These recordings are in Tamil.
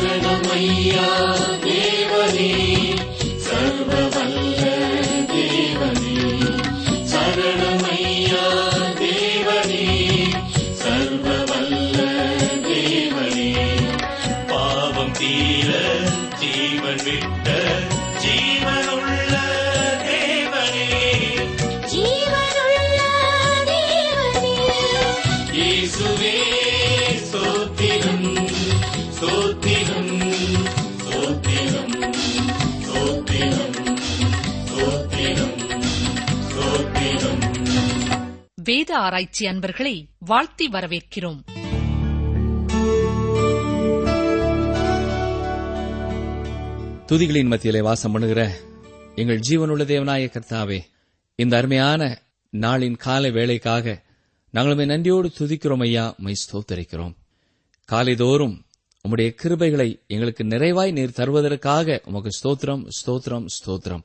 சரணமையா தேவனே ஆராய்ச்சி அன்பர்களை வாழ்த்தி வரவேற்கிறோம். துதிகளின் மத்தியிலே வாசம் பண்ணுகிற எங்கள் ஜீவனுள்ள தேவனாய கர்த்தாவே இந்த அருமையான நாளின் காலை வேலைக்காக நாங்களுமே நன்றியோடு துதிக்கிறோம் ஐயா மை ஸ்தோத்தரிக்கிறோம். காலைதோறும் உம்முடைய கிருபைகளை எங்களுக்கு நிறைவாய் நீர் தருவதற்காக உமக்கு ஸ்தோத்திரம் ஸ்தோத்திரம் ஸ்தோத்திரம்.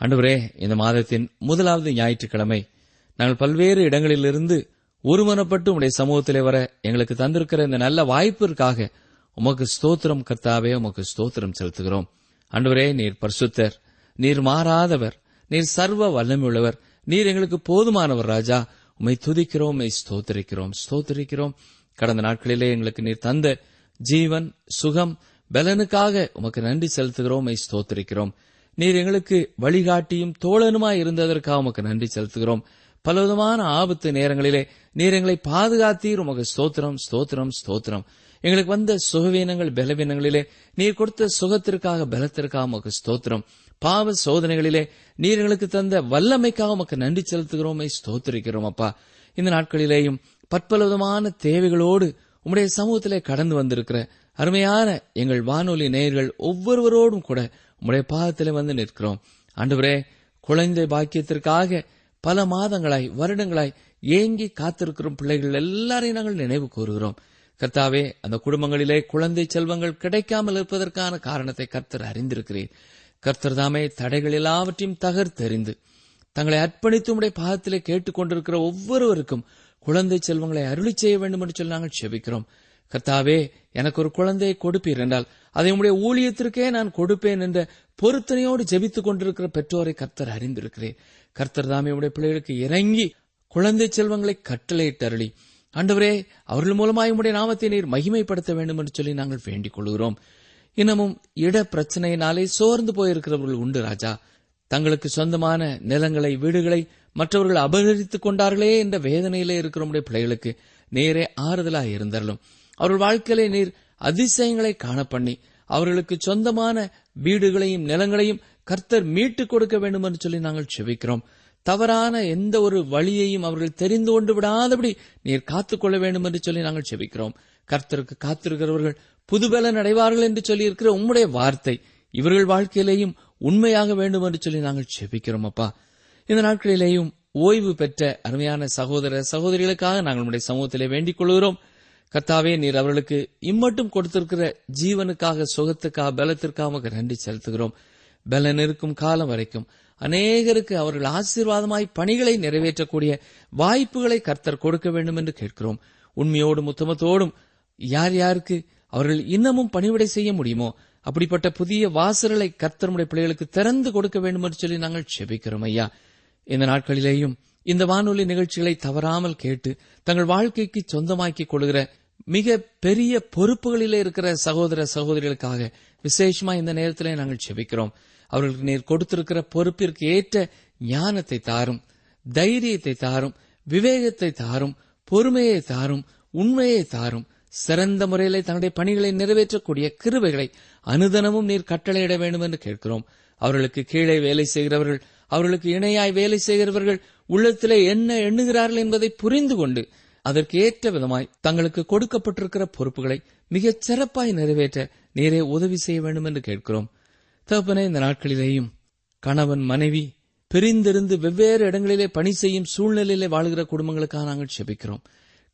அன்றுவரே இந்த மாதத்தின் முதலாவது ஞாயிற்றுக்கிழமை நாங்கள் பல்வேறு இடங்களிலிருந்து ஒருமனப்பட்டு உடைய சமூகத்திலே வர எங்களுக்கு தந்திருக்கிற இந்த நல்ல வாய்ப்பிற்காக உமக்கு ஸ்தோத்திரம் கர்த்தாவே உமக்கு ஸ்தோத்திரம் செலுத்துகிறோம். அன்றுவரே நீர் பரிசுத்தர் நீர் மாறாதவர் நீர் சர்வ வல்லமையுள்ளவர் நீர் எங்களுக்கு போதுமானவர் ராஜா. உம்மை துதிக்கிறோம் உமை ஸ்தோத்தரிக்கிறோம் ஸ்தோத்தரிக்கிறோம். கடந்த நாட்களிலே எங்களுக்கு நீர் தந்த ஜீவன் சுகம் பலனுக்காக உமக்கு நன்றி செலுத்துகிறோம் உமை ஸ்தோத்தரிக்கிறோம். நீர் எங்களுக்கு வழிகாட்டியும் தோழனுமாய் இருந்ததற்காக உமக்கு நன்றி செலுத்துகிறோம். பலவிதமான ஆபத்து நேரங்களிலே நீர் எங்களை பாதுகாத்தீர். உமக்கு ஸ்தோத்திரம் ஸ்தோத்திரம் ஸ்தோத்திரம். எங்களுக்கு வந்த சுகவீனங்கள் பலவீனங்களிலே நீர் கொடுத்த சுகத்திற்காக பலத்திற்காக உமக்கு ஸ்தோத்திரம். பாவ சோதனைகளிலே நீர் எங்களுக்கு தந்த வல்லமைக்காக உமக்கு நன்றி செலுத்துகிறோமே. ஸ்தோத்திரிக்கிறோம் அப்பா. இந்த நாட்களிலேயும் பற்பலவிதமான தேவைகளோடு உம்முடைய சமூகத்திலே கடந்து வந்திருக்கிற அருமையான எங்கள் வானொலி நேயர்கள் ஒவ்வொருவரோடும் கூட உம்முடைய பாதத்திலே வந்து நிற்கிறோம். ஆண்டவரே குழந்தை பாக்கியத்திற்காக பல மாதங்களாய் வருடங்களாய் ஏங்கி காத்திருக்கிறோம் பிள்ளைகள் எல்லாரையும் நாங்கள் நினைவு கூறுகிறோம். கர்த்தாவே அந்த குடும்பங்களிலே குழந்தை செல்வங்கள் கிடைக்காமல் இருப்பதற்கான காரணத்தை கர்த்தர் அறிந்திருக்கிறேன் கர்த்தர் தாமே தடைகள் எல்லாவற்றையும் தகர்த்தெறிந்து தங்களை அர்ப்பணித்து உடைய பாதத்திலே கேட்டுக்கொண்டிருக்கிற ஒவ்வொருவருக்கும் குழந்தை செல்வங்களை அருளி செய்ய வேண்டும் என்று சொல்லி நாங்கள் செபிக்கிறோம். கர்த்தாவே எனக்கு ஒரு குழந்தையை கொடுப்பீர் என்றால் அதை உடைய ஊழியத்திற்கே நான் கொடுப்பேன் என்ற பொருத்தனையோடு ஜெபித்துக் கொண்டிருக்கிற பெற்றோரை கர்த்தர் அறிந்திருக்கிறேன் கர்த்தர் தாமே உடைய பிள்ளைகளுக்கு இறங்கி குழந்தை செல்வங்களை கட்டளை அருளி ஆண்டவரே அவர்கள் மூலமாக உடைய நாமத்தை நீர் மகிமைப்படுத்த வேண்டும் என்று சொல்லி நாங்கள் வேண்டிக் கொள்கிறோம். இன்னமும் இட பிரச்சனையினாலே சோர்ந்து போயிருக்கிறவர்கள் உண்டு ராஜா. தங்களுக்கு சொந்தமான நிலங்களை வீடுகளை மற்றவர்கள் அபகரித்துக் கொண்டார்களே என்ற வேதனையிலே இருக்கிற பிள்ளைகளுக்கு நேரே ஆறுதலாக இருந்தாலும் அவர்கள் வாழ்க்கையிலே நீர் அதிசயங்களை காணப்பண்ணி அவர்களுக்கு சொந்தமான வீடுகளையும் நிலங்களையும் கர்த்தர் மீட்டுக் கொடுக்க வேண்டும் என்று சொல்லி நாங்கள் செபிக்கிறோம். தவறான எந்த ஒரு வழியையும் அவர்கள் தெரிந்து கொண்டு விடாதபடி நீர் காத்துக்கொள்ள வேண்டும் என்று சொல்லி நாங்கள் செபிக்கிறோம். கர்த்தருக்கு காத்திருக்கிறவர்கள் புதுபலன் அடைவார்கள் என்று சொல்லி இருக்கிற உம்முடைய வார்த்தை இவர்கள் வாழ்க்கையிலேயும் உண்மையாக வேண்டும் என்று சொல்லி நாங்கள் செபிக்கிறோம் அப்பா. இந்த நாட்களிலேயும் ஓய்வு பெற்ற அருமையான சகோதர சகோதரிகளுக்காக நாங்கள் நம்முடைய சமூகத்திலே வேண்டிக் கொள்கிறோம். கர்த்தாவே நீர் அவர்களுக்கு இம்மட்டும் கொடுத்திருக்கிற ஜீவனுக்காக சுகத்துக்காக பலத்திற்காக நன்றி செலுத்துகிறோம். பலன் இருக்கும் காலம் வரைக்கும். அநேகருக்கு அவர்கள் ஆசீர்வாதமாய் பணிகளை நிறைவேற்றக்கூடிய வாய்ப்புகளை கர்த்தர் கொடுக்க வேண்டும் என்று கேட்கிறோம். உண்மையோடும் உத்தமத்தோடும் யார் யாருக்கு அவர்கள் இன்னமும் பணிவிடை செய்ய முடியுமோ? அப்படிப்பட்ட புதிய வாசல்களை கர்த்தருடைய பிள்ளைகளுக்கு திறந்து கொடுக்க வேண்டும் என்று சொல்லி நாங்கள் செபிக்கிறோம் ஐயா. இந்த நாட்களிலேயும் இந்த வானொலி நிகழ்ச்சிகளை தவறாமல் கேட்டு தங்கள் வாழ்க்கைக்கு சொந்தமாக்கிக் கொள்கிற மிக பெரிய பொறுப்புகளிலே இருக்கிற சகோதர சகோதரிகளுக்காக விசேஷமா இந்த நேரத்திலே நாங்கள் செபிக்கிறோம். அவர்களுக்கு நீர் கொடுத்திருக்கிற பொறுப்பிற்கு ஏற்ற ஞானத்தை தாரும் தைரியத்தை தாரும் விவேகத்தை தாரும் பொறுமையை தாரும் உண்மையை தாரும் சிறந்த முறையிலே தன்னுடைய பணிகளை நிறைவேற்றக்கூடிய கிருபைகளை அனுதனமும் நீர் கட்டளையிட வேண்டும் என்று கேட்கிறோம். அவர்களுக்கு கீழே வேலை செய்கிறவர்கள் அவர்களுக்கு இணையாய் வேலை செய்கிறவர்கள் உள்ளத்திலே என்ன எண்ணுகிறார்கள் என்பதை புரிந்து கொண்டு அதற்கு ஏற்ற விதமாய் தங்களுக்கு கொடுக்கப்பட்டிருக்கிற பொறுப்புகளை மிகச் சிறப்பாய் நிறைவேற்ற நீரே உதவி செய்ய வேண்டும் என்று கேட்கிறோம். தகப்பனே இந்த நாட்களிலேயும் கணவன் மனைவி பிரிந்திருந்து வெவ்வேறு இடங்களிலே பணி செய்யும் சூழ்நிலையிலே வாழ்கிற குடும்பங்களுக்காக நாங்கள் செபிக்கிறோம்.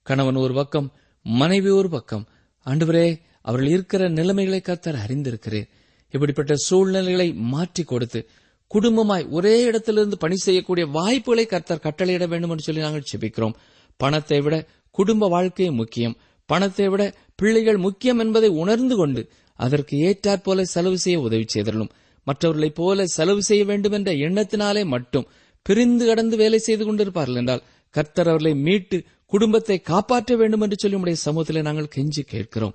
கணவன் ஒரு பக்கம் மனைவி ஒரு பக்கம். ஆண்டவரே அவர்கள் இருக்கிற நிலைமைகளை கத்தர் அறிந்திருக்கிறேன் இப்படிப்பட்ட சூழ்நிலைகளை மாற்றி கொடுத்து குடும்பமாய் ஒரே இடத்திலிருந்து பணி செய்யக்கூடிய வாய்ப்புகளை கர்த்தர் கட்டளையிட வேண்டும் என்று சொல்லி நாங்கள் செபிக்கிறோம். பணத்தை விட குடும்ப வாழ்க்கை முக்கியம். பணத்தை விட பிள்ளைகள் முக்கியம் என்பதை உணர்ந்து கொண்டு அதற்கு ஏற்றாற்போல செலவு செய்ய உதவி செய்தலும் மற்றவர்களைப் போல செலவு செய்ய வேண்டும் என்ற எண்ணத்தினாலே மட்டும் பிரிந்து கடந்து வேலை செய்து கொண்டிருப்பார்கள் என்றால் கர்த்தர் அவர்களை மீட்டு குடும்பத்தை காப்பாற்ற வேண்டும் என்று சொல்லி உடைய சமூகத்திலே நாங்கள் கெஞ்சி கேட்கிறோம்.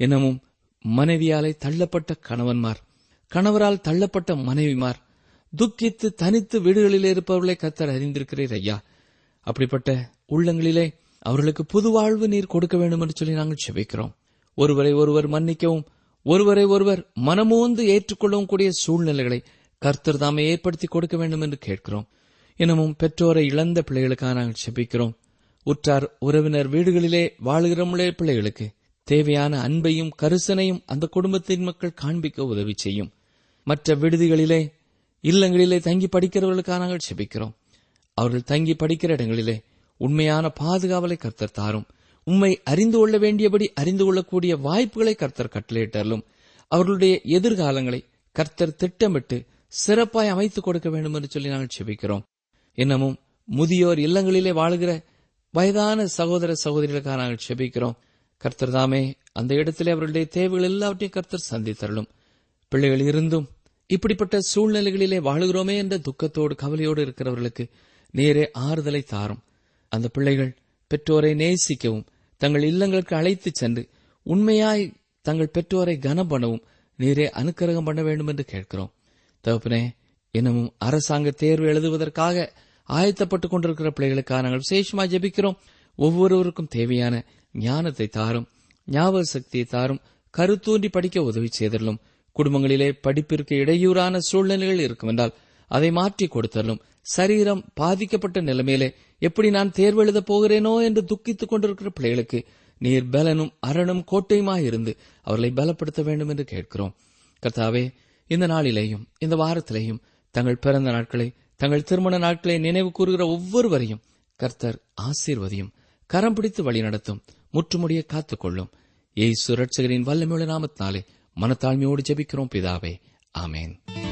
இன்னமும் மனைவியாலே தள்ளப்பட்ட கணவன்மார் கணவரால் தள்ளப்பட்ட மனைவிமார் துக்கித்து தனித்து வீடுகளிலே இருப்பவர்களை கர்த்தர் அறிந்திருக்கிறீர் ஐயா. அப்படிப்பட்ட உள்ளங்களிலே அவர்களுக்கு புது வாழ்வு நீர் கொடுக்க வேண்டும் என்று சொல்லி நாங்கள் செபிக்கிறோம். ஒருவரை ஒருவர் மன்னிக்கவும் ஒருவரை ஒருவர் மனமோந்து ஏற்றுக்கொள்ளவும் கூடிய சூழ்நிலைகளை கர்த்தர் தாமே ஏற்படுத்தி கொடுக்க வேண்டும் என்று கேட்கிறோம். இன்னமும் பெற்றோரை இழந்த பிள்ளைகளுக்காக நாங்கள் செபிக்கிறோம். உற்றார் உறவினர் வீடுகளிலே வாழுகிறமுள்ள பிள்ளைகளுக்கு தேவையான அன்பையும் கரிசனையும் அந்த குடும்பத்தின் மக்கள் காண்பிக்க உதவி செய்யும். மற்ற விடுதிகளிலே இல்லங்களிலே தங்கி படிக்கிறவர்களுக்காக நாங்கள் செபிக்கிறோம். அவர்கள் தங்கி படிக்கிற இடங்களிலே உண்மையான பாதுகாவலை கர்த்தர் தாரும். உண்மை அறிந்து கொள்ள வேண்டியபடி அறிந்து கொள்ளக்கூடிய வாய்ப்புகளை கர்த்தர் கட்டளையிட்டாலும் அவர்களுடைய எதிர்காலங்களை கர்த்தர் திட்டமிட்டு சிறப்பாய் அமைத்துக் கொடுக்க வேண்டும் என்று சொல்லி நாங்கள் செபிக்கிறோம். இன்னமும் முதியோர் இல்லங்களிலே வாழ்கிற வயதான சகோதர சகோதரிகளுக்காக நாங்கள் செபிக்கிறோம். கர்த்தர் தாமே அந்த இடத்திலே அவர்களுடைய தேவைகள் எல்லாவற்றையும் கர்த்தர் சந்தித்தரலும் பிள்ளைகள் இருந்தும் இப்படிப்பட்ட சூழ்நிலைகளிலே வாழுகிறோமே என்ற துக்கத்தோடு கவலையோடு இருக்கிறவர்களுக்கு நேரே ஆறுதலை தாரும். அந்த பிள்ளைகள் பெற்றோரை நேசிக்கவும் தங்கள் இல்லங்களுக்கு அழைத்துச் சென்று உண்மையாய் தங்கள் பெற்றோரை கனம் பண்ணவும் நீரே அனுக்கிரகம் பண்ண வேண்டும் என்று கேட்கிறோம். தகப்பனே இன்னமும் அரசாங்க தேர்வு எழுதுவதற்காக ஆயத்தப்பட்டுக் கொண்டிருக்கிற பிள்ளைகளுக்காக நாங்கள் விசேஷமாக ஜெபிக்கிறோம். ஒவ்வொருவருக்கும் தேவையான ஞானத்தை தாரும் ஞாபக சக்தியை தாரும் கருத்தூண்டி படிக்க உதவி செய்தரலும் குடும்பங்களிலே படிப்பிற்கு இடையூறான சூழ்நிலைகள் இருக்கும் என்றால் அதை மாற்றி கொடுத்தலும் சரீரம் பாதிக்கப்பட்ட நிலைமையிலே எப்படி நான் தேர்வு எழுதப் போகிறேனோ என்று துக்கித்துக் கொண்டிருக்கிற பிள்ளைகளுக்கு நீர் பலனும் அரணும் கோட்டையுமாயிருந்து அவர்களை பலப்படுத்த வேண்டும் என்று கேட்கிறோம். கர்த்தாவே இந்த நாளிலேயும் இந்த வாரத்திலேயும் தங்கள் பிறந்த நாட்களை தங்கள் திருமண நாட்களை நினைவு கூறுகிற ஒவ்வொருவரையும் கர்த்தர் ஆசீர்வதியும் கரம் பிடித்து வழி நடத்தும் முற்றுமுடிய காத்துக்கொள்ளும் ஏய் சுரட்சகரின் வல்லமையுள்ள நாமத்தினாலே மனத்தாழ்மையோடு ஜெபிக்கிறோம் பிதாவே. ஆமேன்.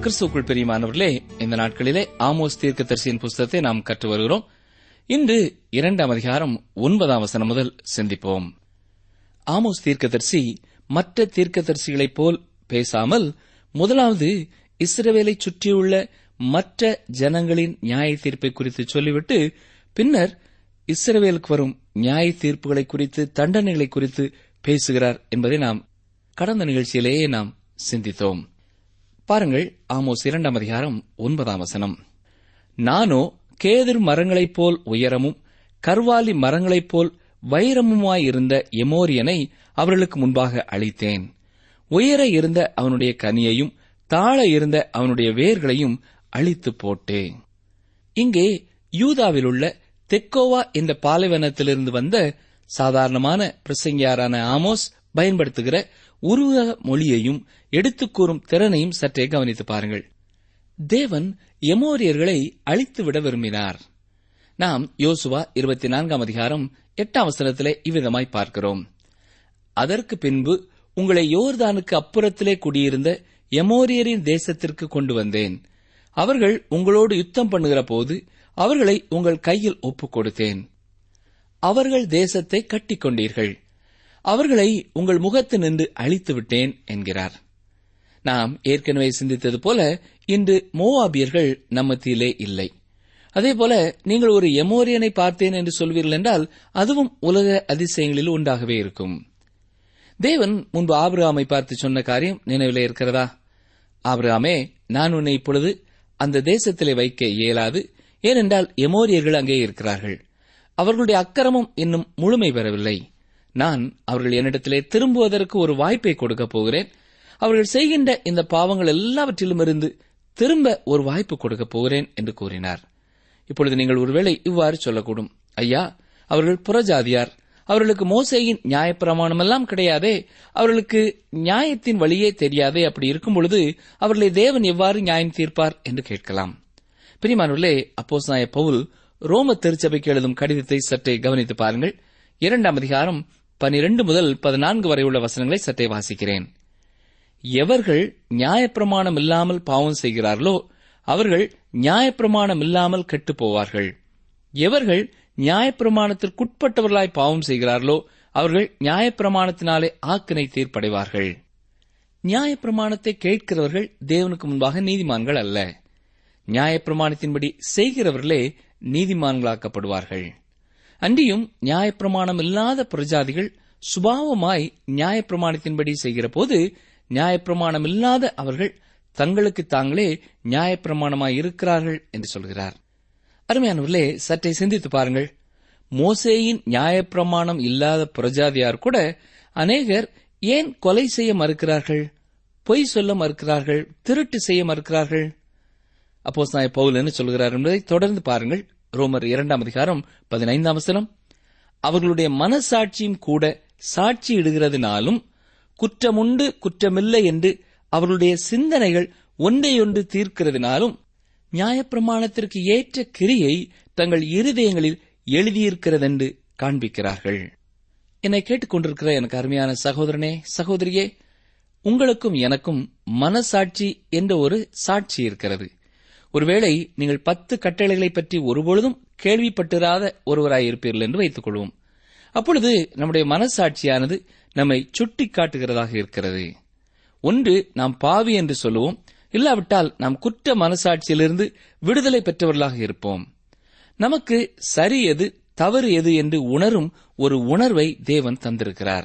கிறிஸ்துக்குள் பிரியமானவர்களே இந்த நாட்களிலே ஆமோஸ் தீர்க்கதரிசியின் புஸ்தகத்தை நாம் கற்று வருகிறோம். இன்று இரண்டாம் அதிகாரம் ஒன்பதாம் வசனம் முதல் சிந்திப்போம். ஆமோஸ் தீர்க்கதரிசி மற்ற தீர்க்கதரிசிகளைப் போல் பேசாமல் முதலாவது இஸ்ரவேலை சுற்றியுள்ள மற்ற ஜனங்களின் நியாய தீர்ப்பை குறித்து சொல்லிவிட்டு பின்னர் இஸ்ரவேலுக்கு வரும் நியாய தீர்ப்புகளை குறித்து தண்டனைகளை குறித்து பேசுகிறார் என்பதை நாம் கடந்த நிகழ்ச்சியிலேயே நாம் சிந்தித்தோம். பாருங்கள் ஆமோஸ் இரண்டாம் அதிகாரம் ஒன்பதாம் வசனம். நானோ கேதிர் மரங்களைப் போல் உயரமும் கர்வாலி மரங்களைப் போல் வைரமுமாயிருந்த எமோரியனை அவர்களுக்கு முன்பாக அளித்தேன். உயர இருந்த அவனுடைய கனியையும் தாழ இருந்த அவனுடைய வேர்களையும் அழித்து போட்டேன். இங்கே யூதாவில் உள்ள தெக்கோவா இந்த பாலைவனத்திலிருந்து வந்த சாதாரணமான பிரசங்கியாரான ஆமோஸ் பயன்படுத்துகிற உருவக மொழியையும் எடுத்துக் கூறும் திறனையும் சற்றே கவனித்து பாருங்கள். தேவன் எமோரியர்களை அழித்துவிட விரும்பினார். நாம் யோசுவா இருபத்தி நான்காம் அதிகாரம் எட்டாம் வசனத்திலே இவ்விதமாய் பார்க்கிறோம். அதற்கு பின்பு உங்களை யோர்தானுக்கு அப்புறத்திலே குடியிருந்த எமோரியரின் தேசத்திற்கு கொண்டு வந்தேன். அவர்கள் உங்களோடு யுத்தம் பண்ணுகிற போது அவர்களை உங்கள் கையில் ஒப்புக் கொடுத்தேன். அவர்கள் தேசத்தை கட்டிக்கொண்டீர்கள். அவர்களை உங்கள் முகத்து நின்று அழித்து விட்டேன் என்கிறார். நாம் ஏற்கனவே சிந்தித்தது போல இன்று மோவாபியர்கள் நம்மத்திலே இல்லை. அதேபோல நீங்கள் ஒரு எமோரியனை பார்த்தேன் என்று சொல்வீர்கள் என்றால் அதுவும் உலக அதிசயங்களில் உண்டாகவே இருக்கும். தேவன் முன்பு ஆபிரகாமை பார்த்து சொன்ன காரியம் நினைவிலே இருக்கிறதா? ஆபிரகாமே நான் உன்னை இப்பொழுது அந்த தேசத்திலே வைக்க இயலாது ஏனென்றால் எமோரியர்கள் அங்கே இருக்கிறார்கள். அவர்களுடைய அக்கிரமம் இன்னும் முழுமை பெறவில்லை. நான் அவர்கள் என்னிடத்திலே திரும்புவதற்கு ஒரு வாய்ப்பை கொடுக்கப் போகிறேன். அவர்கள் செய்கின்ற இந்த பாவங்கள் எல்லாவற்றிலுமிருந்து திரும்ப ஒரு வாய்ப்பு கொடுக்கப் போகிறேன் என்று கூறினார். இப்பொழுது நீங்கள் ஒருவேளை இவ்வாறு சொல்லக்கூடும். ஐயா அவர்கள் புறஜாதியார். அவர்களுக்கு மோசையின் நியாயப்பிரமாணம் எல்லாம் கிடையாதே. அவர்களுக்கு நியாயத்தின் வழியே தெரியாதே. அப்படி இருக்கும் பொழுது அவர்களை தேவன் எவ்வாறு நியாயம் தீர்ப்பார் என்று கேட்கலாம். பிரிமானுள்ளே அப்போஸ் நாய பவுல் ரோம திருச்சபைக்கு எழுதும் கடிதத்தை சற்றே கவனித்து பாருங்கள். இரண்டாம் அதிகாரம் பனிரெண்டு முதல் பதினான்கு வரை உள்ள வசனங்களை சற்றே வாசிக்கிறேன். எவர்கள் நியாயப்பிரமாணம் இல்லாமல் பாவம் செய்கிறார்களோ அவர்கள் நியாயப்பிரமாணம் இல்லாமல் கெட்டு போவார்கள். எவர்கள் நியாயப்பிரமாணத்திற்குட்பட்டவர்களாய் பாவம் செய்கிறார்களோ அவர்கள் நியாயப்பிரமாணத்தினாலே ஆக்கினை தீர்ப்படைவார்கள். நியாயப்பிரமாணத்தை கேட்கிறவர்கள் தேவனுக்கு முன்பாக நீதிமான்கள் அல்ல. நியாயப்பிரமாணத்தின்படி செய்கிறவர்களே நீதிமான்களாக்கப்படுவார்கள். அன்றியும் நியாயப்பிரமாணம் இல்லாத பிரஜாதிகள் சுபாவமாய் நியாயப்பிரமாணத்தின்படி செய்கிற போது நியாயப்பிரமாணம் இல்லாத அவர்கள் தங்களுக்கு தாங்களே நியாயப்பிரமாணமாய் இருக்கிறார்கள் என்று சொல்கிறார். அருமையானவர்களே சற்றே சிந்தித்து பாருங்கள். மோசேயின் நியாயப்பிரமாணம் இல்லாத பிரஜாதியார் கூட அநேகர் ஏன் கொலை செய்ய மறுக்கிறார்கள்? பொய் சொல்ல மறுக்கிறார்கள்? திருட்டு செய்ய மறுக்கிறார்கள்? அப்போ நாய் பவுல் என்ன சொல்கிறார் என்பதை தொடர்ந்து பாருங்கள். ரோமர் இரண்டாம் அதிகாரம் பதினைந்தாம் வசனம். அவர்களுடைய மனசாட்சியும் கூட சாட்சி இடுகிறதுனாலும் குற்றமுண்டு குற்றமில்லை என்று அவர்களுடைய சிந்தனைகள் ஒன்றையொன்று தீர்க்கிறதுனாலும் நியாயப்பிரமாணத்திற்கு ஏற்ற கிரியை தங்கள் இருதயங்களில் எழுதியிருக்கிறதென்று காண்பிக்கிறார்கள். என்னை கேட்டுக்கொண்டிருக்கிற எனக்கு அருமையான சகோதரனே சகோதரியே உங்களுக்கும் எனக்கும் மனசாட்சி என்ற ஒரு சாட்சி இருக்கிறது. ஒருவேளை நீங்கள் பத்து கட்டளைகளை பற்றி ஒருபொழுதும் கேள்விப்பட்டிராத ஒருவராயிருப்பீர்கள் என்று வைத்துக் கொள்வோம் அப்பொழுது நம்முடைய மனசாட்சியானது நம்மை சுட்டி காட்டுகிறதாக இருக்கிறது. ஒன்று நாம் பாவி என்று சொல்லுவோம். இல்லாவிட்டால் நாம் குற்ற மனசாட்சியிலிருந்து விடுதலை பெற்றவர்களாக இருப்போம். நமக்கு சரி எது தவறு எது என்று உணரும் ஒரு உணர்வை தேவன் தந்திருக்கிறார்.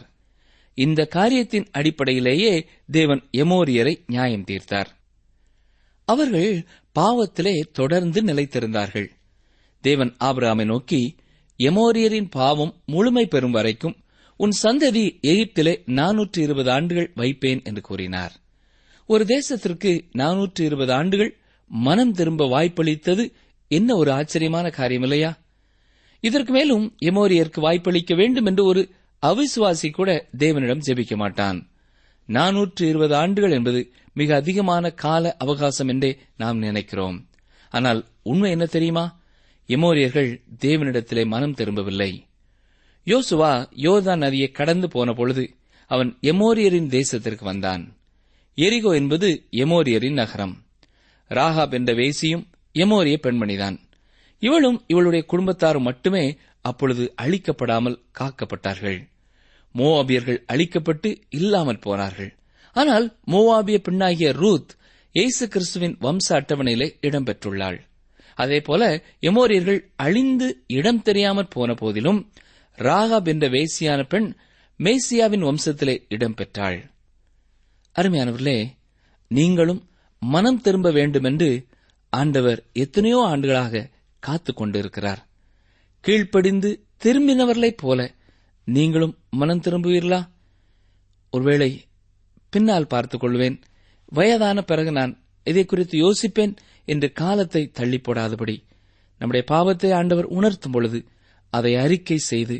இந்த காரியத்தின் அடிப்படையிலேயே தேவன் எமோரியரை நியாயம் தீர்த்தார். அவர்கள் பாவத்திலே தொடர்ந்து நிலைத்திருந்தார்கள். தேவன் ஆபிரகாமை நோக்கி எமோரியரின் பாவம் முழுமை பெறும் வரைக்கும் உன் சந்ததி எகிப்திலே நானூற்று இருபது ஆண்டுகள் வைப்பேன் என்று கூறினார். ஒரு தேசத்திற்கு நானூற்று இருபது ஆண்டுகள் மனம் திரும்ப வாய்ப்பளித்தது என்ன ஒரு ஆச்சரியமான காரியம் இல்லையா இதற்கு மேலும் எமோரியருக்கு வாய்ப்பளிக்க வேண்டும் என்று ஒரு அவிசுவாசி கூட தேவனிடம் ஜெபிக்க மாட்டான். நானூற்று இருபது ஆண்டுகள் என்பது மிக அதிகமான கால அவகாசம் என்றே நாம் நினைக்கிறோம். ஆனால் உண்மை என்ன தெரியுமா? எமோரியர்கள் தேவனிடத்திலே மனம் திரும்பவில்லை. யோசுவா யோர்தான் நதியை கடந்து போன பொழுது அவன் எமோரியரின் தேசத்திற்கு வந்தான். எரிகோ என்பது எமோரியரின் நகரம். ராகாப் என்ற வேசியும் எமோரிய பெண்மணிதான். இவளும் இவளுடைய குடும்பத்தாரும் மட்டுமே அப்பொழுது அழிக்கப்படாமல் காக்கப்பட்டார்கள். மோவாபியர்கள் அழிக்கப்பட்டு இல்லாமல் போனார்கள். ஆனால் மோவாபிய பெண்ணாகிய ரூத் இயேசு கிறிஸ்துவின் வம்ச அட்டவணையிலே இடம்பெற்றுள்ளாள். அதேபோல எமோரியர்கள் அழிந்து இடம் தெரியாமற் போன போதிலும் ராகாப் என்ற வேசியான பெண் மேசியாவின் வம்சத்திலே இடம்பெற்றாள். அருமையானவர்களே நீங்களும் மனம் திரும்ப வேண்டுமென்று ஆண்டவர் எத்தனையோ ஆண்டுகளாக காத்துக் கொண்டிருக்கிறார் கீழ்ப்படிந்து திரும்பினவர்களைப் போல நீங்களும் மனம் திரும்புவீர்களா? ஒருவேளை பின்னால் பார்த்துக் கொள்வேன். வயதான பிறகு நான் இதை குறித்து யோசிப்பேன் என்று காலத்தை தள்ளி போடாதபடி நம்முடைய பாவத்தை ஆண்டவர் உணர்த்தும் பொழுது அதை அறிக்கை செய்து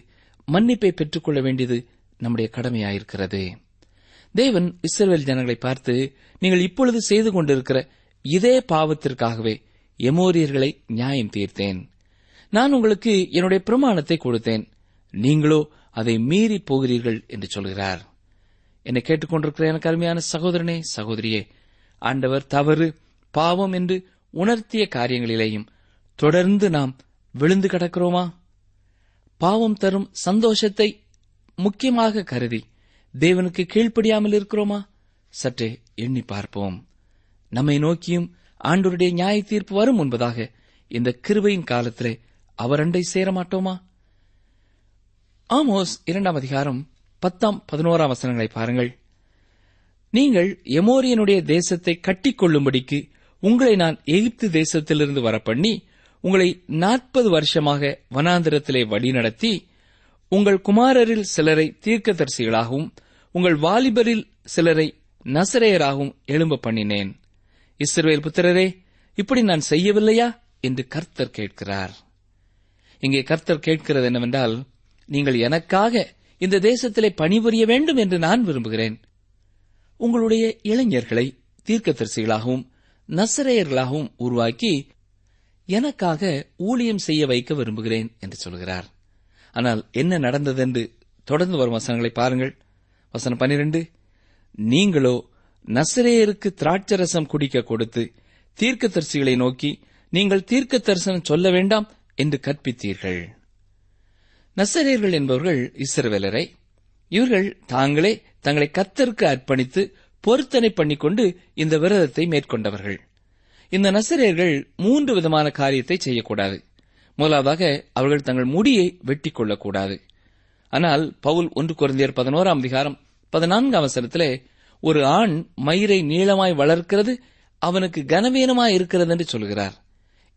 மன்னிப்பை பெற்றுக்கொள்ள வேண்டியது நம்முடைய கடமையாயிருக்கிறது. தேவன் இஸ்ரேல் ஜனங்களை பார்த்து நீங்கள் இப்பொழுது செய்து கொண்டிருக்கிற இதே பாவத்திற்காகவே எமோரியர்களை நியாயம் தீர்த்தேன். நான் உங்களுக்கு என்னுடைய பிரமாணத்தை கொடுத்தேன். நீங்களோ அதை மீறி போகிறீர்கள் என்று சொல்கிறார். என்னை கேட்டுக்கொண்டிருக்கிற எனக்கு அருமையான சகோதரனே சகோதரியே ஆண்டவர் தவறு பாவம் என்று உணர்த்திய காரியங்களிலேயும் தொடர்ந்து நாம் விழுந்து கிடக்கிறோமா? பாவம் தரும் சந்தோஷத்தை முக்கியமாக கருதி தேவனுக்கு கீழ்ப்படியாமல் இருக்கிறோமா? சற்றே எண்ணி பார்ப்போம். நம்மை நோக்கியும் ஆண்டோருடைய நியாய தீர்ப்பு வரும் முன்பதாக இந்த கிருவையின் காலத்திலே அவர் அண்டை சேர மாட்டோமா ஆமோஸ் இரண்டாம் அதிகாரம் பத்தாம் பதினோராம் வசனங்களை பாருங்கள். நீங்கள் எமோரியனுடைய தேசத்தை கட்டிக்கொள்ளும்படிக்கு உங்களை நான் எகிப்து தேசத்திலிருந்து வரப்பண்ணி உங்களை நாற்பது வருஷமாக வனாந்திரத்திலே வழிநடத்தி உங்கள் குமாரரில் சிலரை தீர்க்கதரிசிகளாகவும் உங்கள் வாலிபரில் சிலரை நசரையராகவும் எழும்ப பண்ணினேன். இஸ்ரவேல் புத்திரரே இப்படி நான் செய்யவில்லையா? என்று கர்த்தர் கேட்கிறார். இங்கே கர்த்தர் கேட்கிறது என்னவென்றால் நீங்கள் எனக்காக இந்த தேசத்திலே பணிபுரிய வேண்டும் என்று நான் விரும்புகிறேன். உங்களுடைய இளைஞர்களை தீர்க்கதரிசிகளாகவும் நசரேயர்களாகவும் உருவாக்கி எனக்காக ஊழியம் செய்ய வைக்க விரும்புகிறேன் என்று சொல்கிறார். ஆனால் என்ன நடந்ததென்று தொடர்ந்து வரும் வசனங்களை பாருங்கள். வசனம் பனிரெண்டு நீங்களோ நசரேயருக்கு திராட்சரசம் குடிக்க கொடுத்து தீர்க்கதரிசிகளை நோக்கி நீங்கள் தீர்க்க தரிசனம் சொல்ல வேண்டாம் என்று கற்பித்தீர்கள். நசரேயர்கள் என்பவர்கள் இஸ்ரவேலரை. இவர்கள் தாங்களே தங்களை கத்தருக்கு அர்ப்பணித்து பொருத்தனை பண்ணிக்கொண்டு இந்த விரதத்தை மேற்கொண்டவர்கள். இந்த நசரேயர்கள் மூன்று விதமான காரியத்தை செய்யக்கூடாது. முதலாவதாக அவர்கள் தங்கள் முடியை வெட்டிக் கொள்ளக்கூடாது ஆனால் பவுல் ஒன்று குறைந்தியர் பதினோராம் அதிகாரம் பதினான்காம் வசனத்திலே ஒரு ஆண் மயிரை நீளமாய் வளர்க்கிறது அவனுக்கு கனவீனமாய் இருக்கிறது என்று சொல்கிறார்.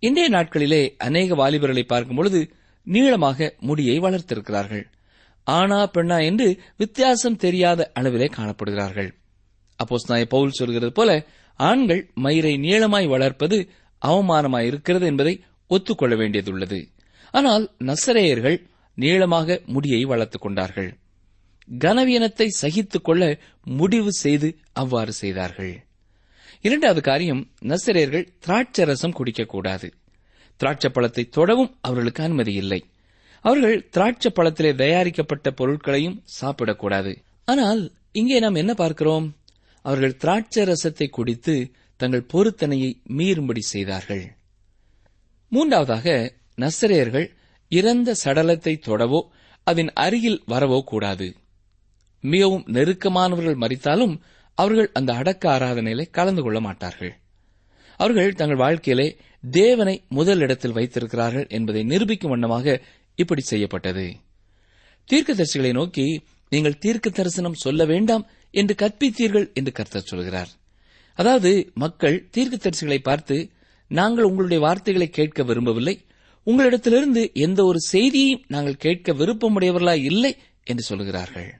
இன்றைய நாட்களிலே அநேக வாலிபர்களை பார்க்கும்பொழுது நீளமாக முடியை வளர்த்திருக்கிறார்கள். ஆனா பெண்ணா என்று வித்தியாசம் தெரியாத அளவிலே காணப்படுகிறார்கள். அப்போஸ்தலனாகிய பவுல் சொல்கிறது போல ஆண்கள் மயிரை நீளமாய் வளர்ப்பது அவமானமாய் இருக்கிறது என்பதை ஒத்துக்கொள்ள வேண்டியதுள்ளது. ஆனால் நசரேயர்கள் நீளமாக முடியை வளர்த்துக் கொண்டார்கள். கனவீனத்தை சகித்துக் கொள்ள முடிவு செய்து அவ்வாறு செய்தார்கள். இரண்டாவது காரியம் நசரேயர்கள் திராட்சரசம் குடிக்கக்கூடாது. திராட்சை பழத்தை தொடவும் அவர்களுக்கு அனுமதி இல்லை. அவர்கள் திராட்சை பழத்திலே தயாரிக்கப்பட்ட பொருட்களையும் சாப்பிடக்கூடாது. ஆனால் இங்கே நாம் என்ன பார்க்கிறோம்? அவர்கள் திராட்சை ரசத்தை குடித்து தங்கள் பொருத்தனையை மீறும்படி செய்தார்கள். மூன்றாவதாக நசரேயர்கள் இறந்த சடலத்தை தொடவோ அதன் அருகில் வரவோ கூடாது. மிகவும் நெருக்கமானவர்கள் மறித்தாலும் அவர்கள் அந்த அடக்க ஆராதனையிலே கலந்து கொள்ள மாட்டார்கள். அவர்கள் தங்கள் வாழ்க்கையிலே தேவனை முதல் இடத்தில் வைத்திருக்கிறார்கள் என்பதை நிரூபிக்கும் வண்ணமாக இப்படி செய்யப்பட்டது. தீர்க்கதரிசிகளை நோக்கி நீங்கள் தீர்க்க தரிசனம் சொல்ல வேண்டாம் என்று கற்பித்தீர்கள் என்று கர்த்தர் சொல்கிறார். அதாவது மக்கள் தீர்க்கதரிசிகளை பார்த்து நாங்கள் உங்களுடைய வார்த்தைகளை கேட்க விரும்பவில்லை. உங்களிடத்திலிருந்து எந்த ஒரு செய்தியையும் நாங்கள் கேட்க விருப்பமுடையவர்களாய் இல்லை என்று சொல்கிறார்கள்.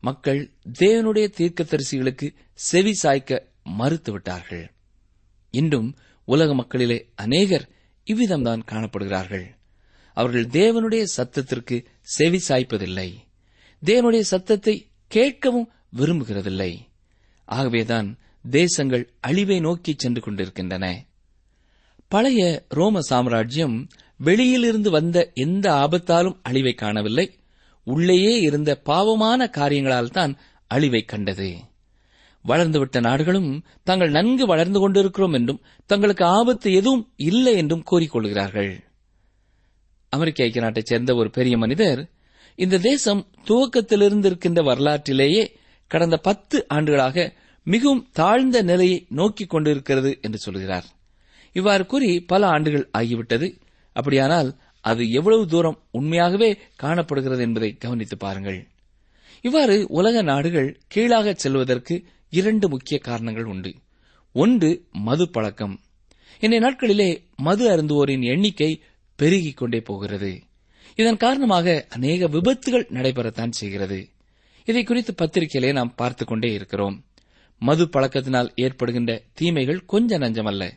மக்கள் தேவனுடைய தீர்க்கதரிசிகளுக்கு செவி சாய்க்க மறுத்துவிட்டார்கள். இன்றும் உலக மக்களிலே அநேகர் இவ்விதம்தான் காணப்படுகிறார்கள். அவர்கள் தேவனுடைய சத்தத்திற்கு செவி சாய்ப்பதில்லை. தேவனுடைய சத்தத்தை கேட்கவும் விரும்புகிறதில்லை. ஆகவேதான் தேசங்கள் அழிவை நோக்கி சென்று கொண்டிருக்கின்றன. பழைய ரோம சாம்ராஜ்யம் வெளியிலிருந்து வந்த எந்த ஆபத்தாலும் அழிவை காணவில்லை. உள்ளேயே இருந்த பாவமான காரியங்களால் தான் அழிவை கண்டது. வளர்ந்துவிட்ட நாடுகளும் தாங்கள் நன்கு வளர்ந்து கொண்டிருக்கிறோம் என்றும் தங்களுக்கு ஆபத்து எதுவும் இல்லை என்றும் கூறிக்கொள்கிறார்கள். அமெரிக்க ஐக்கிய நாட்டைச் சேர்ந்த ஒரு பெரிய மனிதர் இந்த தேசம் துவக்கத்திலிருந்து இருக்கின்ற வரலாற்றிலேயே கடந்த பத்து ஆண்டுகளாக மிகவும் தாழ்ந்த நிலையை நோக்கிக் கொண்டிருக்கிறது என்று சொல்கிறார். இவ்வாறு கூறி பல ஆண்டுகள் ஆகிவிட்டது. அப்படியானால் அது எவ்வளவு தூரம் உண்மையாகவே காணப்படுகிறது என்பதை கவனித்து பாருங்கள். இவ்வாறு உலக நாடுகள் கீழாக செல்வதற்கு இரண்டு முக்கிய காரணங்கள் உண்டு. ஒன்று மது பழக்கம் இன்றைய நாட்களிலே மது அருந்துவோரின் எண்ணிக்கை பெருகிக் கொண்டே போகிறது. இதன் காரணமாக அநேக விபத்துகள் நடைபெறத்தான் செய்கிறது. இதை குறித்து பத்திரிகையிலே நாம் பார்த்துக் கொண்டே இருக்கிறோம். மது பழக்கத்தினால் ஏற்படுகின்ற தீமைகள் கொஞ்ச நஞ்சமல்ல.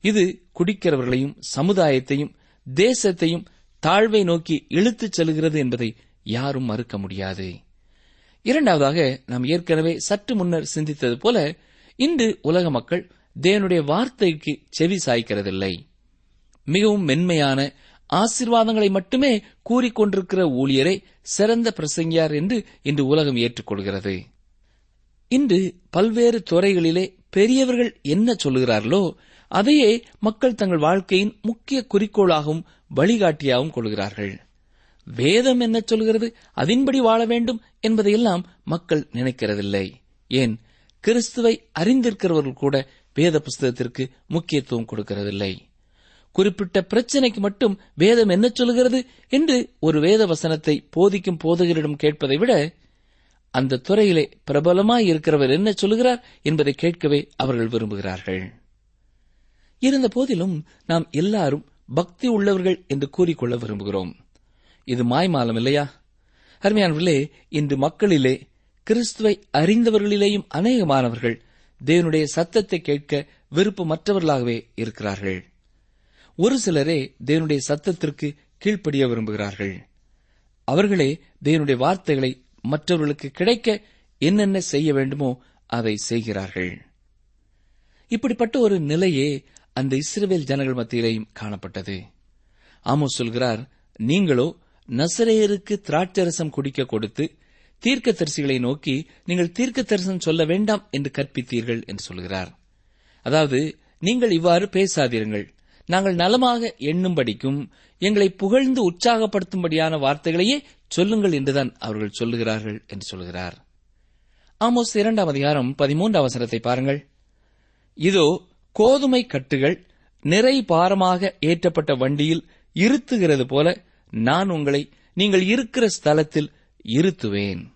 இது குடிக்கிறவர்களையும் சமுதாயத்தையும் தேசத்தையும் தாழ்வை நோக்கி இழுத்துச் செல்கிறது என்பதை யாரும் மறுக்க முடியாது. இரண்டாவதாக நாம் ஏற்கனவே சற்று முன்னர் சிந்தித்தது போல இன்று உலக மக்கள் தேவனுடைய வார்த்தைக்கு செவி சாய்க்கிறதில்லை. மிகவும் மென்மையான ஆசீர்வாதங்களை மட்டுமே கூறிக்கொண்டிருக்கிற ஊழியரை சிறந்த பிரசங்கியார் என்று இன்று உலகம் ஏற்றுக்கொள்கிறது. இன்று பல்வேறு துறைகளிலே பெரியவர்கள் என்ன சொல்லுகிறார்களோ அதையே மக்கள் தங்கள் வாழ்க்கையின் முக்கிய குறிக்கோளாகவும் வழிகாட்டியாகவும் கொள்கிறார்கள். வேதம் என்ன சொல்கிறது? அதன்படி வாழ வேண்டும் என்பதையெல்லாம் மக்கள் நினைக்கிறதில்லை. ஏன்? கிறிஸ்துவை அறிந்திருக்கிறவர்கள் கூட வேத புஸ்தகத்திற்கு முக்கியத்துவம் கொடுக்கிறதில்லை. குறிப்பிட்ட பிரச்சனைக்கு மட்டும் வேதம் என்ன சொல்கிறது என்று ஒரு வேத வசனத்தை போதிக்கும் போதகரிடம் கேட்பதை விட அந்த துறையிலே பிரபலமாய் இருக்கிறவர் என்ன சொல்கிறார் என்பதை கேட்கவே அவர்கள் விரும்புகிறார்கள். இருந்த போதிலும் நாம் எல்லாரும் பக்தி உள்ளவர்கள் என்று கூறிக்கொள்ள விரும்புகிறோம். இது மாய்மாலம் இல்லையா? அருமையானவர்களே இன்று மக்களிலே கிறிஸ்துவை அறிந்தவர்களிலேயும் அநேகமானவர்கள் தேவனுடைய சத்தத்தை கேட்க விருப்பமற்றவர்களாகவே இருக்கிறார்கள். ஒரு சிலரே தேவனுடைய சத்தத்திற்கு கீழ்ப்படிய விரும்புகிறார்கள். அவர்களே தேவனுடைய வார்த்தைகளை மற்றவர்களுக்கு கிடைக்க என்னென்ன செய்ய வேண்டுமோ அதை செய்கிறார்கள். இப்படிப்பட்ட ஒரு நிலையே அந்த இஸ்ரேல் ஜனங்கள் மத்தியிலேயும் காணப்பட்டது. ஆமோ சொல்கிறார் நீங்களோ நசரேயருக்கு திராட்சரசம் குடிக்க கொடுத்து தீர்க்க தரிசிகளை நோக்கி நீங்கள் தீர்க்க தரிசனம் சொல்ல வேண்டாம் என்று கற்பித்தீர்கள் என்று சொல்கிறார். அதாவது நீங்கள் இவ்வாறு பேசாதிருங்கள் நாங்கள் நலமாக எண்ணும்படிக்கும் எங்களை புகழ்ந்து உற்சாகப்படுத்தும்படியான வார்த்தைகளையே சொல்லுங்கள் என்றுதான் அவர்கள் சொல்லுகிறார்கள் என்று சொல்கிறார். ஆமோஸ் இரண்டாம் அதிகாரம் பதிமூன்று அவசரத்தை பாருங்கள். இதோ கோதுமை கட்டுகள் நிறை பாரமாக ஏற்றப்பட்ட வண்டியில் இருத்துகிறது போல நான் உங்களை நீங்கள் இருக்கிற ஸ்தலத்தில் இருத்துவேன்.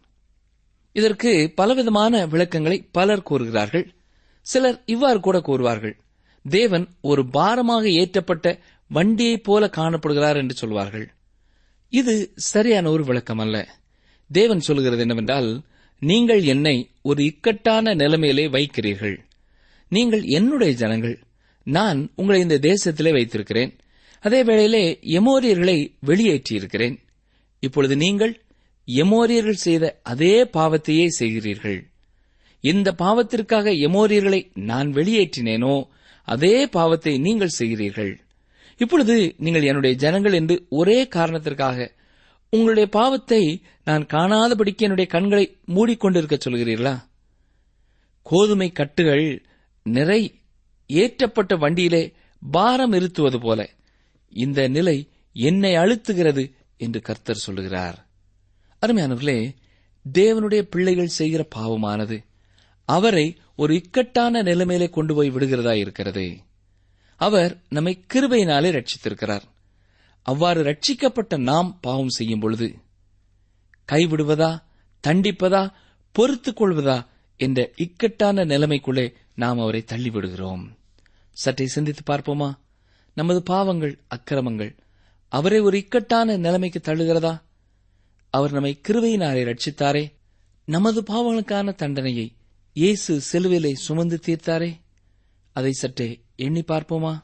இதற்கு பலவிதமான விளக்கங்களை பலர் கூறுகிறார்கள். சிலர் இவ்வாறு கூட கூறுவார்கள். தேவன் ஒரு பாரமாக ஏற்றப்பட்ட வண்டியைப் போல காணப்படுகிறார் என்று சொல்வார்கள். இது சரியான ஒரு விளக்கம் அல்ல தேவன் சொல்கிறது என்னவென்றால் நீங்கள் என்னை ஒரு இக்கட்டான நிலைமையிலே வைக்கிறீர்கள். நீங்கள் என்னுடைய ஜனங்கள். நான் உங்களை இந்த தேசத்திலே வைத்திருக்கிறேன். அதே வேளையிலே எமோரியர்களை வெளியேற்றியிருக்கிறேன். இப்பொழுது நீங்கள் எமோரியர்கள் செய்த அதே பாவத்தையே செய்கிறீர்கள். இந்த பாவத்திற்காக எமோரியர்களை நான் வெளியேற்றினேனோ அதே பாவத்தை நீங்கள் செய்கிறீர்கள். இப்பொழுது நீங்கள் என்னுடைய ஜனங்கள் என்று ஒரே காரணத்திற்காக உங்களுடைய பாவத்தை நான் காணாதபடிக்கு என்னுடைய கண்களை மூடிக்கொண்டிருக்க சொல்கிறீர்களா? கோதுமை கட்டுகள் நிறை ஏற்றப்பட்ட வண்டியிலே பாரம் இருத்துவது போல. இந்த நிலை என்னை அழுத்துகிறது என்று கர்த்தர் சொல்லுகிறார். அருமையானவர்களே தேவனுடைய பிள்ளைகள் செய்கிற பாவமானது அவரை ஒரு இக்கட்டான நிலைமையிலே கொண்டு போய் விடுகிறதா இருக்கிறது. அவர் நம்மை கிருபையினாலே ரட்சித்திருக்கிறார் அவ்வாறு ரட்சிக்கப்பட்ட நாம் பாவம் செய்யும் பொழுது கைவிடுவதா தண்டிப்பதா பொறுத்துக் கொள்வதா என்ற இக்கட்டான நிலைமைக்குள்ளே நாம் அவரை தள்ளிவிடுகிறோம். சற்றே சிந்தித்து பார்ப்போமா? நமது பாவங்கள் அக்கிரமங்கள் அவரை ஒரு இக்கட்டான நிலைமைக்கு தள்ளுகிறதா? அவர் நம்மை கிருபையினாலே ரட்சித்தாரே நமது பாவங்களுக்கான தண்டனையை இயேசு சிலுவிலை சுமந்து தீர்த்தாரே. அதை சற்றே எண்ணி பார்ப்போமா?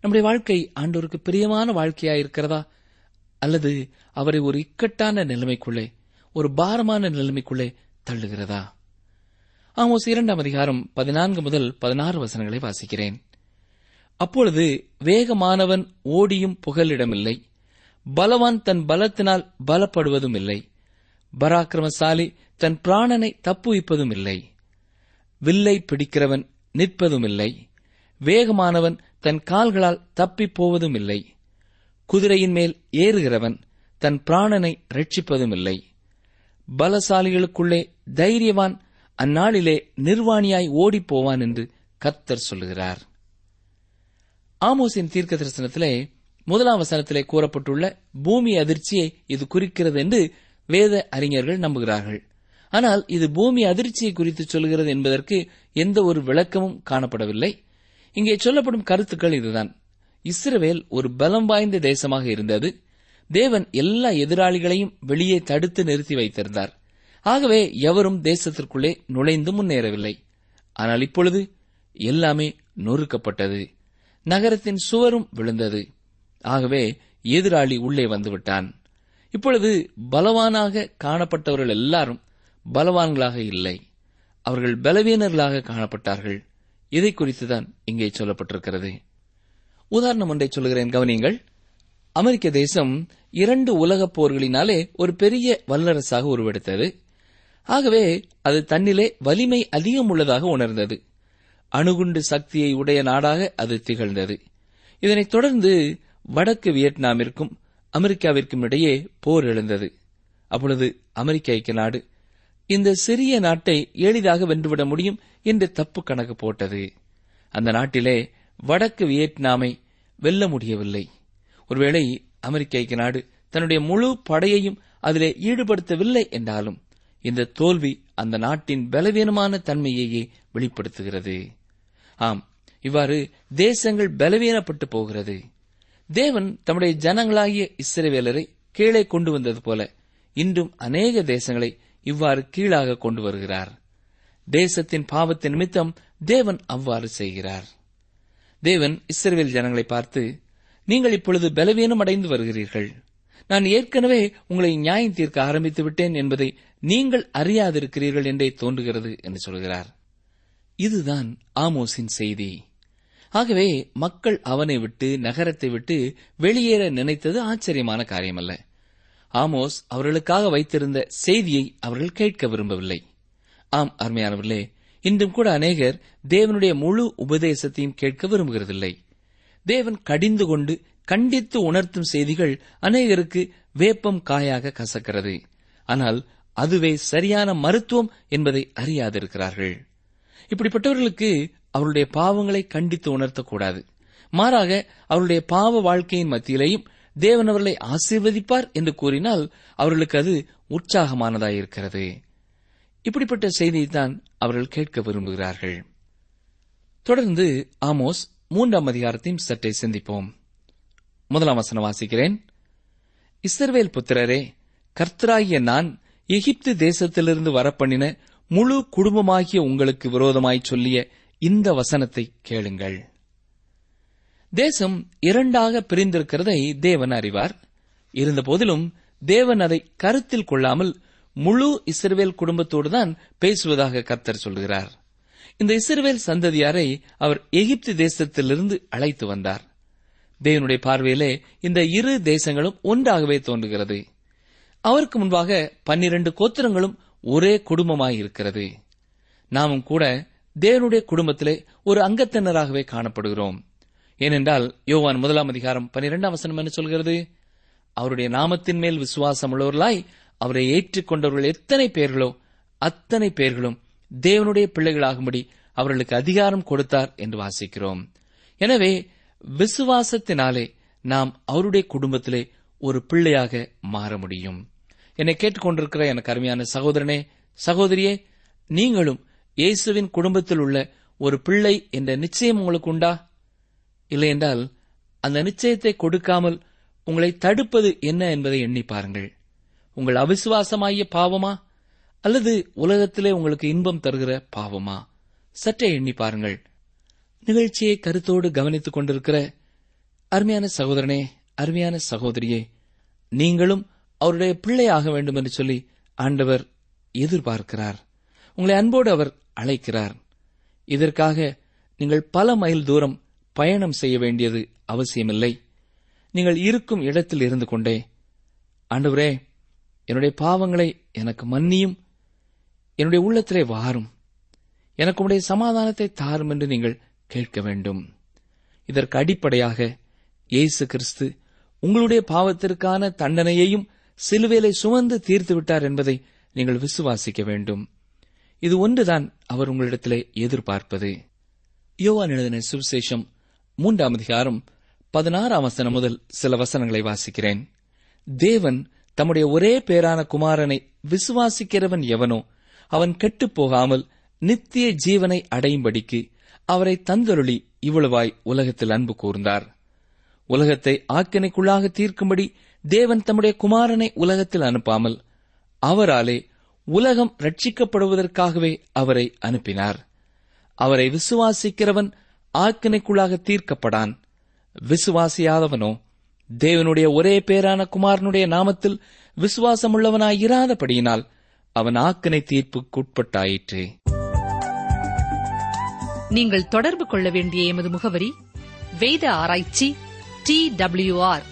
நம்முடைய வாழ்க்கை ஆண்டோருக்கு பிரியமான வாழ்க்கையாயிருக்கிறதா? அல்லது அவரை ஒரு இக்கட்டான நிலைமைக்குள்ளே ஒரு பாரமான நிலைமைக்குள்ளே தள்ளுகிறதா? ஆமோஸ் இரண்டாம் அதிகாரம் பதினான்கு முதல் பதினாறு வசனங்களை வாசிக்கிறேன். அப்பொழுது வேகமானவன் ஓடியும் புகலிடமில்லை. பலவான் தன் பலத்தினால் பலப்படுவதும் இல்லை பராக்கிரமசாலி தன் பிராணனை தப்புவிப்பதும் இல்லை வில்லை பிடிக்கிறவன் நிற்பதும் இல்லை வேகமானவன் தன் கால்களால் தப்பிப் போவதும் இல்லை குதிரையின் மேல் ஏறுகிறவன் தன் பிராணனை ரட்சிப்பதும் இல்லை பலசாலிகளுக்குள்ளே தைரியவான் அந்நாளிலே நிர்வாணியாய் ஓடிப் போவான் என்று கத்தர் சொல்லுகிறார். ஆமோசின் தீர்க்க தரிசனத்திலே முதலாம் வசனத்திலே கூறப்பட்டுள்ள பூமி அதிர்ச்சியை இது குறிக்கிறது என்று வேத அறிஞர்கள் நம்புகிறார்கள். ஆனால் இது பூமி அதிர்ச்சியை குறித்து சொல்கிறது என்பதற்கு எந்த ஒரு விளக்கமும் காணப்படவில்லை. இங்கே சொல்லப்படும் கருத்துக்கள் இதுதான். இஸ்ரவேல் ஒரு பலம் வாய்ந்த தேசமாக இருந்தது. தேவன் எல்லா எதிராளிகளையும் வெளியே தடுத்து நிறுத்தி வைத்திருந்தார். ஆகவே எவரும் தேசத்திற்குள்ளே நுழைந்து முன்னேறவில்லை. ஆனால் இப்பொழுது எல்லாமே நொறுக்கப்பட்டது. நகரத்தின் சுவரும் விழுந்தது. ஆகவே எதிராளி உள்ளே வந்துவிட்டான். இப்பொழுது பலவானாக காணப்பட்டவர்கள் எல்லாரும் பலவான்களாக இல்லை. அவர்கள் பலவீனர்களாக காணப்பட்டார்கள். இதை குறித்துதான் இங்கே சொல்லப்பட்டிருக்கிறது. உதாரணம் ஒன்றை சொல்கிறேன் கவனியங்கள். அமெரிக்க தேசம் இரண்டு உலகப் போர்களினாலே ஒரு பெரிய வல்லரசாக உருவெடுத்தது. ஆகவே அது தன்னிலே வலிமை அதிகம் உள்ளதாக உணர்ந்தது. அணுகுண்டு சக்தியை உடைய நாடாக அது திகழ்ந்தது. இதனைத் தொடர்ந்து வடக்கு வியட்நாமிற்கும் அமெரிக்காவிற்கும் இடையே போர் எழுந்தது. அப்பொழுது அமெரிக்க ஐக்கிய நாடு இந்த சிறிய நாட்டை எளிதாக வென்றுவிட முடியும் என்று தப்பு கணக்கு போட்டது. அந்த நாட்டிலே வடக்கு வியட்நாமை வெல்ல முடியவில்லை. ஒருவேளை அமெரிக்க ஐக்கிய நாடு தன்னுடைய முழு படையையும் அதிலே ஈடுபடுத்தவில்லை என்றாலும் இந்த தோல்வி அந்த நாட்டின் பலவீனமான தன்மையையே வெளிப்படுத்துகிறது. ஆம். இவ்வாறு தேசங்கள் பலவீனப்பட்டு போகிறது. தேவன் தம்முடைய ஜனங்களாகிய இஸ்ரவேலரை கீழே கொண்டு வந்தது போல இன்றும் அநேக தேசங்களை இவ்வாறு கீழாக கொண்டு வருகிறார். தேசத்தின் பாவத்தின் நிமித்தம் தேவன் அவ்வாறு செய்கிறார். தேவன் இஸ்ரவேல் ஜனங்களை பார்த்து நீங்கள் இப்பொழுது பலவீனம் அடைந்து வருகிறீர்கள். நான் ஏற்கனவே உங்களை நியாயம் தீர்க்க ஆரம்பித்து விட்டேன் என்பதை நீங்கள் அறியாதிருக்கிறீர்கள் என்றே தோன்றுகிறது என்று சொல்கிறார். இதுதான் ஆமோஸின் செய்தி. ஆகவே மக்கள் அவனை விட்டு நகரத்தை விட்டு வெளியேற நினைத்தது ஆச்சரியமான காரியமல்ல. ஆமோஸ் அவர்களுக்காக வைத்திருந்த செய்தியை அவர்கள் கேட்க விரும்பவில்லை. ஆம் அருமையானவர்களே இன்றும் கூட அநேகர் தேவனுடைய முழு உபதேசத்தையும் கேட்க விரும்புகிறதில்லை. தேவன் கடிந்து கொண்டு கண்டித்து உணர்த்தும் செய்திகள் அநேகருக்கு வேப்பம் காயாக கசக்கிறது. ஆனால் அதுவே சரியான மருத்துவம் என்பதை அறியாதிருக்கிறார்கள். இப்படிப்பட்டவர்களுக்கு அவருடைய பாவங்களை கண்டித்து உணர்த்தக்கூடாது. மாறாக அவருடைய பாவ வாழ்க்கையின் மத்தியிலேயும் தேவன் அவர்களை ஆசீர்வதிப்பார் என்று கூறினால் அவர்களுக்கு அது உற்சாகமானதாயிருக்கிறது. இப்படிப்பட்ட செய்தியைத்தான் அவர்கள் கேட்க விரும்புகிறார்கள். தொடர்ந்து ஆமோஸ் மூன்றாம் அதிகாரத்தையும் சற்றே சிந்திப்போம். முதலாம் வசனம் வாசிக்கிறேன். இஸ்ரவேல் புத்திரரே கர்த்தராகிய நான் எகிப்து தேசத்திலிருந்து வரப்பண்ணின முழு குடும்பமாகிய உங்களுக்கு விரோதமாய் சொல்லிய இந்த வசனத்தை கேளுங்கள். தேசம் இரண்டாக பிரிந்திருக்கிறதை தேவன் அறிவார். இருந்தபோதிலும் தேவன் அதை கருத்தில் கொள்ளாமல் முழு இஸ்ரவேல் குடும்பத்தோடு தான் பேசுவதாக கர்த்தர் சொல்கிறார். இந்த இஸ்ரவேல் சந்ததியாரை அவர் எகிப்து தேசத்திலிருந்து அழைத்து வந்தார். தேவனுடைய பார்வையிலே இந்த இரு தேசங்களும் ஒன்றாகவே தோன்றுகிறது. அவருக்கு முன்பாக பன்னிரண்டு கோத்திரங்களும் ஒரே குடும்பமாயிருக்கிறது. நாமும் கூட தேவனுடைய குடும்பத்திலே ஒரு அங்கத்தினராகவே காணப்படுகிறோம். ஏனென்றால் யோவான் முதலாம் அதிகாரம் பனிரெண்டாம் வசனம் என்ன சொல்கிறது? அவருடைய நாமத்தின் மேல் விசுவாசம் உள்ளவர்களாய் அவரை ஏற்றுக்கொண்டவர்கள் எத்தனை பேர்களோ அத்தனை பேர்களும் தேவனுடைய பிள்ளைகளாகும்படி அவர்களுக்கு அதிகாரம் கொடுத்தார் என்று வாசிக்கிறோம். எனவே விசுவாசத்தினாலே நாம் அவருடைய குடும்பத்திலே ஒரு பிள்ளையாக மாற முடியும். என்னை கேட்டுக்கொண்டிருக்கிற எனக்கு அருமையான சகோதரனே சகோதரியே நீங்களும் இயேசுவின் குடும்பத்தில் உள்ள ஒரு பிள்ளை என்ற நிச்சயம் உங்களுக்கு உண்டா? இல்லையென்றால் அந்த நிச்சயத்தை கொடுக்காமல் உங்களை தடுப்பது என்ன என்பதை எண்ணி பாருங்கள். உங்கள் அவிசுவாசமாகிய பாவமா? அல்லது உலகத்திலே உங்களுக்கு இன்பம் தருகிற பாவமா? சற்றே எண்ணி பாருங்கள். நிகழ்ச்சியை கருத்தோடு கவனித்துக் கொண்டிருக்கிற அருமையான சகோதரனே அருமையான சகோதரியே நீங்களும் அவருடைய பிள்ளையாக வேண்டும் என்று சொல்லி ஆண்டவர் எதிர்பார்க்கிறார். உங்களை அன்போடு அவர் அழைக்கிறார். இதற்காக நீங்கள் பல மைல் தூரம் பயணம் செய்ய வேண்டியது அவசியமில்லை. நீங்கள் இருக்கும் இடத்தில் இருந்து கொண்டே ஆண்டவரே என்னுடைய பாவங்களை எனக்கு மன்னியும். என்னுடைய உள்ளத்திலே வாரும். எனக்கு உடைய சமாதானத்தை தாரும் என்று நீங்கள் கேட்க வேண்டும். இதற்கு அடிப்படையாக இயேசு கிறிஸ்து உங்களுடைய பாவத்திற்கான தண்டனையையும் சிலுவேலை சுமந்து தீர்த்து விட்டார் என்பதை நீங்கள் விசுவாசிக்க வேண்டும். இது ஒன்றுதான் அவர் உங்களிடத்திலே எதிர்பார்ப்பது. யோவான் எழுதின சுவிசேஷம் மூன்றாம் அதிகாரம் பதினாறாம் வசனம் முதல் சில வசனங்களை வாசிக்கிறேன். தேவன் தம்முடைய ஒரே பேரான குமாரனை விசுவாசிக்கிறவன் எவனோ அவன் கெட்டுப் போகாமல் நித்திய ஜீவனை அடையும்படிக்கு அவரை தந்தருளி இவ்வளவாய் உலகத்தில் அன்பு கூர்ந்தார். உலகத்தை ஆக்கினைக்குள்ளாக தீர்க்கும்படி தேவன் தம்முடைய குமாரனை உலகத்தில் அனுப்பாமல் அவராலே உலகம் ரட்சிக்கப்படுவதற்காகவே அவரை அனுப்பினார். அவரை விசுவாசிக்கிறவன் ஆக்கினைக்குள்ளாக தீர்க்கப்படான். விசுவாசியாதவனோ தேவனுடைய ஒரே பேரான குமாரனுடைய நாமத்தில் விசுவாசமுள்ளவனாயிராதபடியினால் அவன் ஆக்கினை தீர்ப்புக்குட்பட்டாயிற்றே. நீங்கள் தொடர்பு கொள்ள வேண்டிய எமது முகவரி வேத ஆராய்ச்சி D R.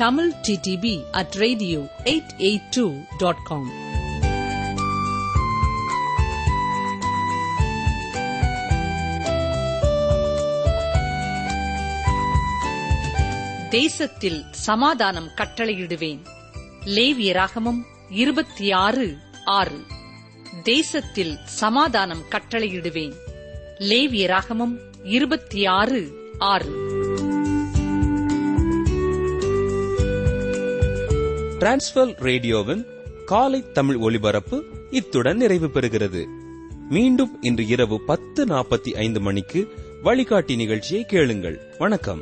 Tamil TDP at radio eight eight two dot com தேசத்தில் சமாதானம் கட்டளையிடுவேன். லேவிய ராகமும் இருபத்தி ஆறு ஆறு. தேசத்தில் சமாதானம் கட்டளையிடுவேன். லேவிய ராகமம் இருபத்தி ஆறு ஆறு. டிரான்ஸ்வர் ரேடியோவின் காலை தமிழ் ஒலிபரப்பு இத்துடன் நிறைவு பெறுகிறது. மீண்டும் இன்று இரவு பத்து நாற்பத்தி ஐந்து மணிக்கு வழிகாட்டி நிகழ்ச்சியை கேளுங்கள். வணக்கம்.